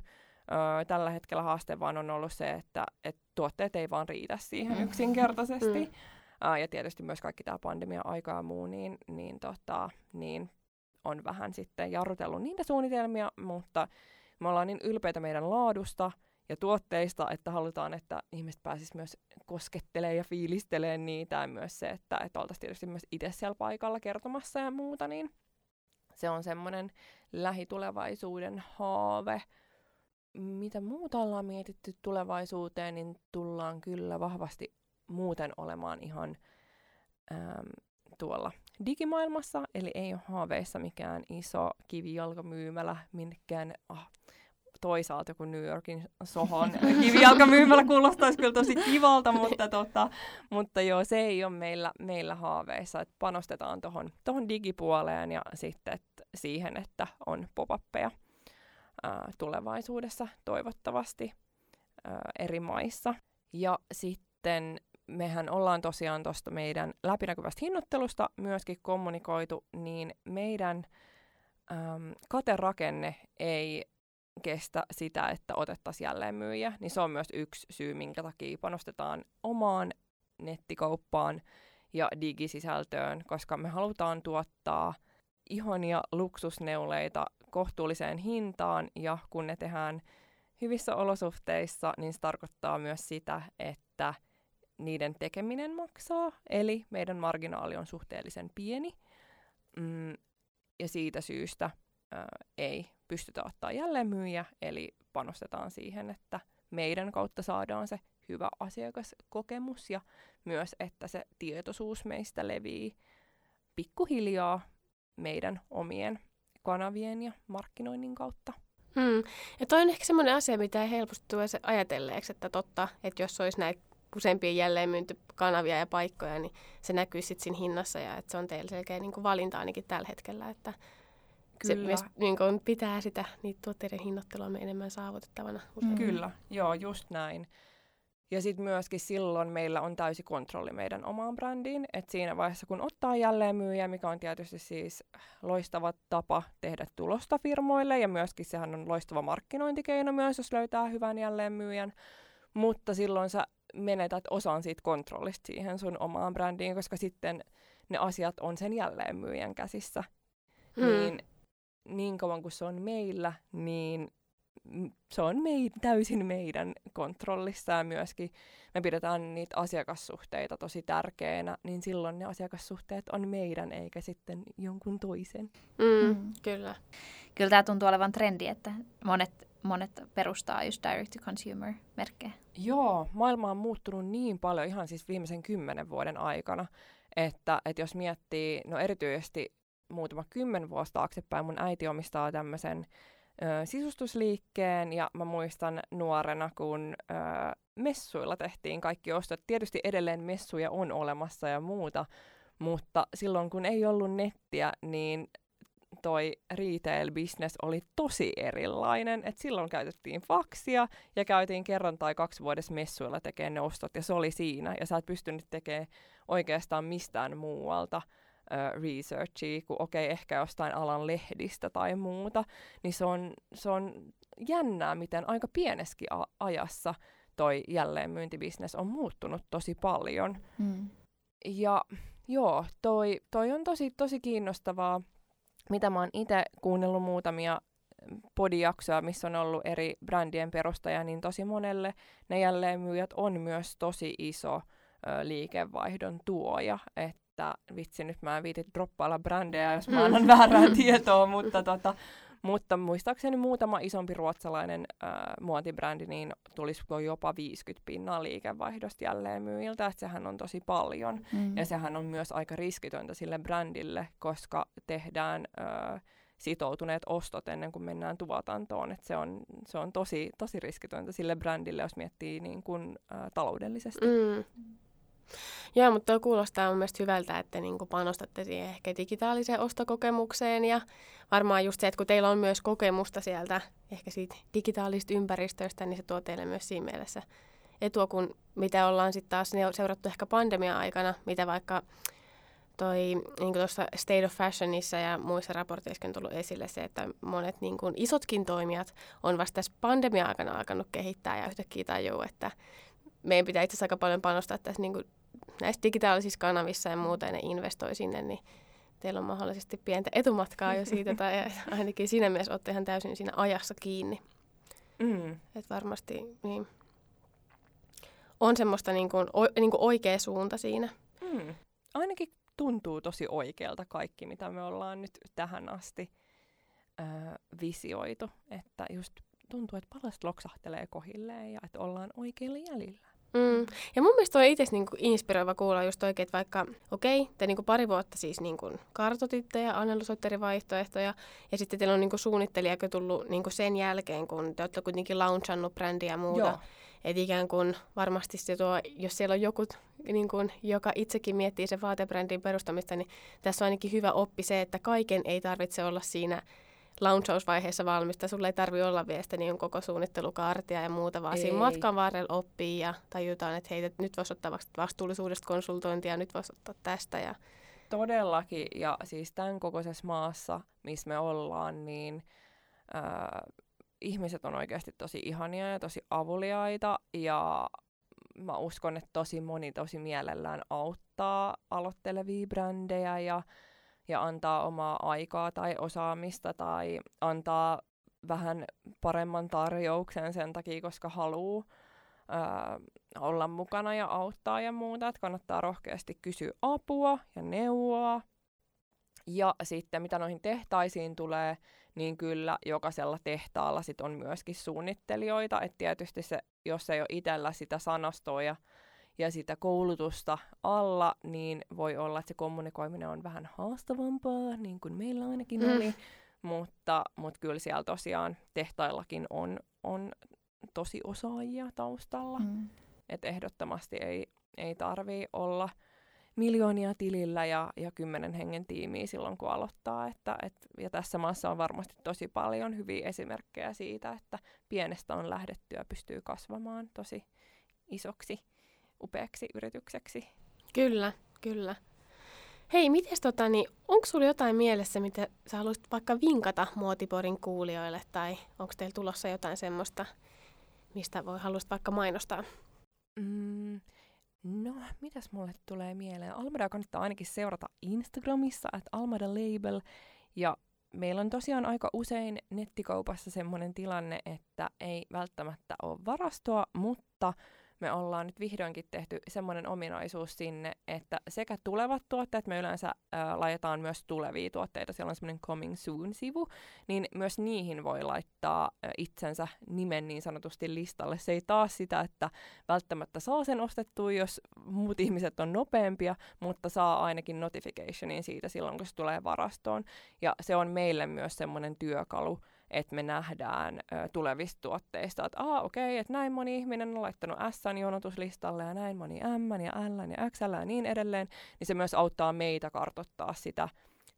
Öö, tällä hetkellä haaste vaan on ollut se, että et tuotteet ei vaan riitä siihen yksinkertaisesti. Mm. Ää, ja tietysti myös kaikki tämä pandemia-aika ja muu, niin, niin, tota, niin on vähän sitten jarrutellut niitä suunnitelmia, mutta me ollaan niin ylpeitä meidän laadusta ja tuotteista, että halutaan, että ihmiset pääsisivät myös koskettelemaan ja fiilistelemään niitä ja myös se, että, että oltaisiin tietysti myös itse siellä paikalla kertomassa ja muuta, niin se on semmoinen lähitulevaisuuden haave. Mitä muuta ollaan mietitty tulevaisuuteen, niin tullaan kyllä vahvasti muuten olemaan ihan äm, tuolla digimaailmassa, eli ei ole haaveissa mikään iso kivijalkamyymälä minnekään ah, toisaalta joku New Yorkin sohon kivijalkamyymälä kuulostaisi kyllä tosi kivalta, mutta, tota, mutta joo, se ei ole meillä, meillä haaveissa, että panostetaan tuohon tohon digipuoleen ja sitten et siihen, että on pop-appeja ää, tulevaisuudessa toivottavasti ää, eri maissa. Ja sitten mehän ollaan tosiaan tuosta meidän läpinäkyvästä hinnoittelusta myöskin kommunikoitu, niin meidän äm, katerakenne ei kestä sitä, että otettaisiin jälleen myyjä, niin se on myös yksi syy, minkä takia panostetaan omaan nettikauppaan ja digisisältöön, koska me halutaan tuottaa ihania luksusneuleita kohtuulliseen hintaan, ja kun ne tehdään hyvissä olosuhteissa, niin se tarkoittaa myös sitä, että niiden tekeminen maksaa, eli meidän marginaali on suhteellisen pieni, mm, ja siitä syystä ää, ei pystytä ottaa jälleen myyjä, eli panostetaan siihen, että meidän kautta saadaan se hyvä asiakaskokemus ja myös, että se tietoisuus meistä levii pikkuhiljaa meidän omien kanavien ja markkinoinnin kautta. Hmm. Ja toi on ehkä semmoinen asia, mitä ei helposti tule ajatelleeksi, että totta, että jos olisi näitä useampia jälleenmyyntikanavia ja paikkoja, niin se näkyy sitten siinä hinnassa ja että se on teille selkeä niin kuin valinta ainakin tällä hetkellä, että Kyllä. se myös niin kuin pitää sitä niitä tuotteiden hinnoittelua enemmän saavutettavana. Usein. Kyllä, joo, just näin. Ja sitten myöskin silloin meillä on täysi kontrolli meidän omaan brändiin. Et siinä vaiheessa, kun ottaa jälleen myyjä, mikä on tietysti siis loistava tapa tehdä tulosta firmoille, ja myöskin sehän on loistava markkinointikeino myös, jos löytää hyvän jälleen myyjän. Mutta silloin sä menetät osan siitä kontrollista siihen sun omaan brändiin, koska sitten ne asiat on sen jälleen myyjän käsissä. Hmm. Niin, niin kauan kuin se on meillä, niin se on mei, täysin meidän kontrollissa ja myöskin me pidetään niitä asiakassuhteita tosi tärkeänä, niin silloin ne asiakassuhteet on meidän eikä sitten jonkun toisen. Mm, mm. Kyllä. Kyllä tämä tuntuu olevan trendi, että monet, monet perustaa just direct-to-consumer-merkkejä. Joo, maailma on muuttunut niin paljon ihan siis viimeisen kymmenen vuoden aikana, että, että jos miettii, no erityisesti muutama kymmen vuosi taaksepäin, mun äiti omistaa tämmöisen ö, sisustusliikkeen ja mä muistan nuorena, kun ö, messuilla tehtiin kaikki ostot. Tietysti edelleen messuja on olemassa ja muuta, mutta silloin kun ei ollut nettiä, niin toi retail-business oli tosi erilainen. Et silloin käytettiin faksia ja käytiin kerran tai kaksi vuodessa messuilla tekemään ne ostot ja se oli siinä. Ja sä et pystynyt tekemään oikeastaan mistään muualta uh, researchia kuin okei, okay, ehkä jostain alan lehdistä tai muuta, niin se on, se on jännää, miten aika pieneskin a- ajassa toi jälleenmyyntibisnes on muuttunut tosi paljon. Mm. Ja joo, toi, toi on tosi, tosi kiinnostavaa, mitä mä oon itse kuunnellut muutamia podijaksoja, missä on ollut eri brändien perustaja, niin tosi monelle ne jälleenmyyjät on myös tosi iso ö, liikevaihdon tuoja. Et että vitsi, nyt mä en viitit droppailla brändejä, jos mä annan väärää tietoa, mutta, tota, mutta muistaakseni muutama isompi ruotsalainen äh, muotibrändi, niin tulisiko jopa 50 pinnaa liikevaihdosta jälleen myyjiltä, että sehän on tosi paljon. Mm. Ja sehän on myös aika riskitöntä sille brändille, koska tehdään äh, sitoutuneet ostot ennen kuin mennään tuotantoon. Et se on, se on tosi, tosi riskitöntä sille brändille, jos miettii niin kuin, äh, taloudellisesti. Mm. Joo, mutta tuo kuulostaa mun mielestä hyvältä, että niin panostatte siihen ehkä digitaaliseen ostokokemukseen ja varmaan just se, että kun teillä on myös kokemusta sieltä ehkä siitä digitaalisesta ympäristöstä, niin se tuo teille myös siinä mielessä etua, kun mitä ollaan sitten taas seurattu ehkä pandemia-aikana, mitä vaikka toi niin tuossa State of Fashionissa ja muissa raporteissa on tullut esille se, että monet niin kuin isotkin toimijat on vasta tässä pandemia-aikana alkanut kehittää ja yhtäkkiä tajuu, että meidän pitää itse asiassa aika paljon panostaa tässä niin kuin näissä digitaalisissa kanavissa ja muuta, ja ne investoi sinne, niin teillä on mahdollisesti pientä etumatkaa jo siitä, tai ainakin siinä mielessä olette ihan täysin siinä ajassa kiinni. Mm. Et varmasti niin, on semmoista niin kuin, o, niin kuin oikea suunta siinä. Mm. Ainakin tuntuu tosi oikealta kaikki, mitä me ollaan nyt tähän asti äh, visioitu. Että just tuntuu, että palast loksahtelee kohilleen ja että ollaan oikeilla jäljillä. Mm. Ja mun mielestä on itse niinku inspiroiva kuulla just oikein, että vaikka, okei, okay, te niinku pari vuotta siis niinku kartotitte ja analysoitte eri vaihtoehtoja, ja sitten teillä on niinku suunnittelijakö tullut niinku sen jälkeen, kun te olette kuitenkin launchannut brändiä ja muuta. Että ikään kuin varmasti se tuo, jos siellä on joku, niin kuin, joka itsekin miettii sen vaatebrändin perustamista, niin tässä on ainakin hyvä oppi se, että kaiken ei tarvitse olla siinä launchausvaiheessa valmista. Sulle ei tarvi olla vielä sitä niin koko suunnittelukaartia ja muuta, vaan ei. siinä matkan varrella oppii ja tajutaan, että hei, nyt voisi ottaa vastuullisuudesta konsultointia, nyt voisi ottaa tästä. Ja... Todellakin, ja siis tämän kokoisessa maassa, missä me ollaan, niin äh, ihmiset on oikeasti tosi ihania ja tosi avuliaita, ja mä uskon, että tosi moni tosi mielellään auttaa aloittelevia brändejä, ja ja antaa omaa aikaa tai osaamista tai antaa vähän paremman tarjouksen sen takia, koska haluaa olla mukana ja auttaa ja muuta. Että kannattaa rohkeasti kysyä apua ja neuvoa. Ja sitten mitä noihin tehtaisiin tulee, niin kyllä jokaisella tehtaalla sit on myöskin suunnittelijoita. Että tietysti se, jos ei ole itsellä sitä sanastoa ja, ja sitä koulutusta alla, niin voi olla, että se kommunikoiminen on vähän haastavampaa, niin kuin meillä ainakin mm. oli. Mutta, mutta kyllä siellä tosiaan tehtaillakin on, on tosi osaajia taustalla. Mm. Että ehdottomasti ei, ei tarvii olla miljoonia tilillä ja, ja kymmenen hengen tiimiä silloin, kun aloittaa. Että, et, ja tässä maassa on varmasti tosi paljon hyviä esimerkkejä siitä, että pienestä on lähdetty ja pystyy kasvamaan tosi isoksi, upeaksi yritykseksi. Kyllä, kyllä. Hei, mites tota, niin, onko sulla jotain mielessä, mitä sä haluaisit vaikka vinkata Muotiporin kuulijoille, tai onko teillä tulossa jotain semmoista, mistä voi haluaisit vaikka mainostaa? Mm, no, mitäs mulle tulee mieleen? Almada kannattaa ainakin seurata Instagramissa, että Almada Label, ja meillä on tosiaan aika usein nettikaupassa semmoinen tilanne, että ei välttämättä ole varastoa, mutta me ollaan nyt vihdoinkin tehty semmoinen ominaisuus sinne, että sekä tulevat tuotteet, me yleensä ää, laitetaan myös tulevia tuotteita, siellä on semmoinen Coming Soon-sivu, niin myös niihin voi laittaa ää, itsensä nimen niin sanotusti listalle. Se ei taas sitä, että välttämättä saa sen ostettua, jos muut ihmiset on nopeampia, mutta saa ainakin notificationin siitä silloin, kun se tulee varastoon. Ja se on meille myös semmoinen työkalu, että me nähdään ö, tulevista tuotteista, että aa okei, okay, että näin moni ihminen on laittanut S jonotuslistalle ja näin moni M ja L ja XL ja niin edelleen, niin se myös auttaa meitä kartottaa sitä,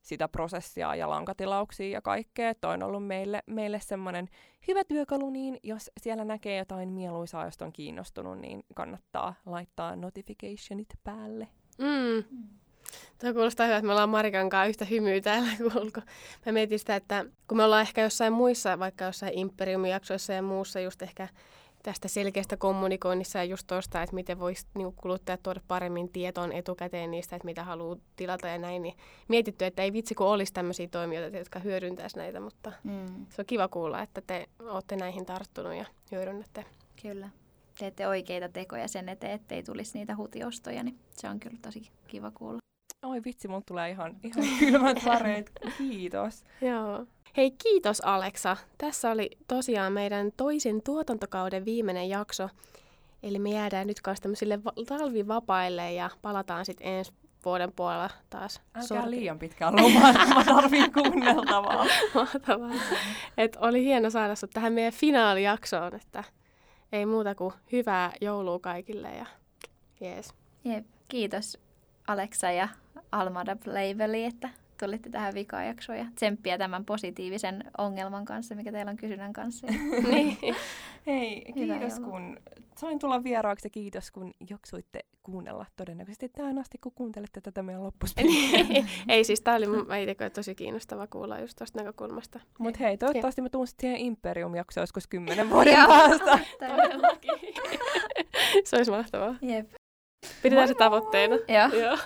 sitä prosessia ja lankatilauksia ja kaikkea. Että on ollut meille, meille semmoinen hyvä työkalu, niin jos siellä näkee jotain mieluisaa, josta on kiinnostunut, niin kannattaa laittaa notificationit päälle. Mm. Tuo kuulostaa hyvä, että me ollaan Marikan kanssa yhtä hymyä täällä kulko. Mä mietin sitä, että kun me ollaan ehkä jossain muissa, vaikka jossain Imperium-jaksoissa ja muussa just ehkä tästä selkeästä kommunikoinnissa ja just tuosta, että miten voisi niin kuluttajat tuoda paremmin tietoon etukäteen niistä, että mitä haluaa tilata ja näin, niin mietitty, että ei vitsi kun olisi tämmöisiä toimijoita, jotka hyödyntäisivät näitä, mutta mm. se on kiva kuulla, että te olette näihin tarttunut ja hyödynnätte. Kyllä. Teette oikeita tekoja sen eteen, ettei tulisi niitä hutiostoja, niin se on kyllä tosi kiva kuulla. Oi vitsi, mulla tulee ihan, ihan kylmät väreet. Kiitos. Joo. Hei, kiitos Aleksa. Tässä oli tosiaan meidän toisen tuotantokauden viimeinen jakso. Eli me jäädään nyt kanssa tämmöisille talvivapaille ja palataan sitten ensi vuoden puolella taas. Älkää sorti. liian pitkään lomaa, mä tarvin kuunneltavaa. Mahtavaa. Et oli hieno saada sut tähän meidän finaalijaksoon, että ei muuta kuin hyvää joulua kaikille ja jees. Jep, kiitos Aleksa ja Almada Labeli, että tulitte tähän vikajaksoon ja tsemppiä tämän positiivisen ongelman kanssa, mikä teillä on kysynnän kanssa. niin. Hei, kiitos kun sain tulla vieraaksi ja kiitos kun jaksoitte kuunnella todennäköisesti tähän asti, kun kuuntelette tätä meidän loppuspeliä. Ei siis, tämä oli itse tosi kiinnostava kuulla just tuosta näkökulmasta. Mutta hei, toivottavasti mä tuun sitten siihen Imperium-jaksoon joskus kymmenen vuoden päästä. Se olisi mahtavaa. Jep. Pidetään se tavoitteena. Joo. Joo.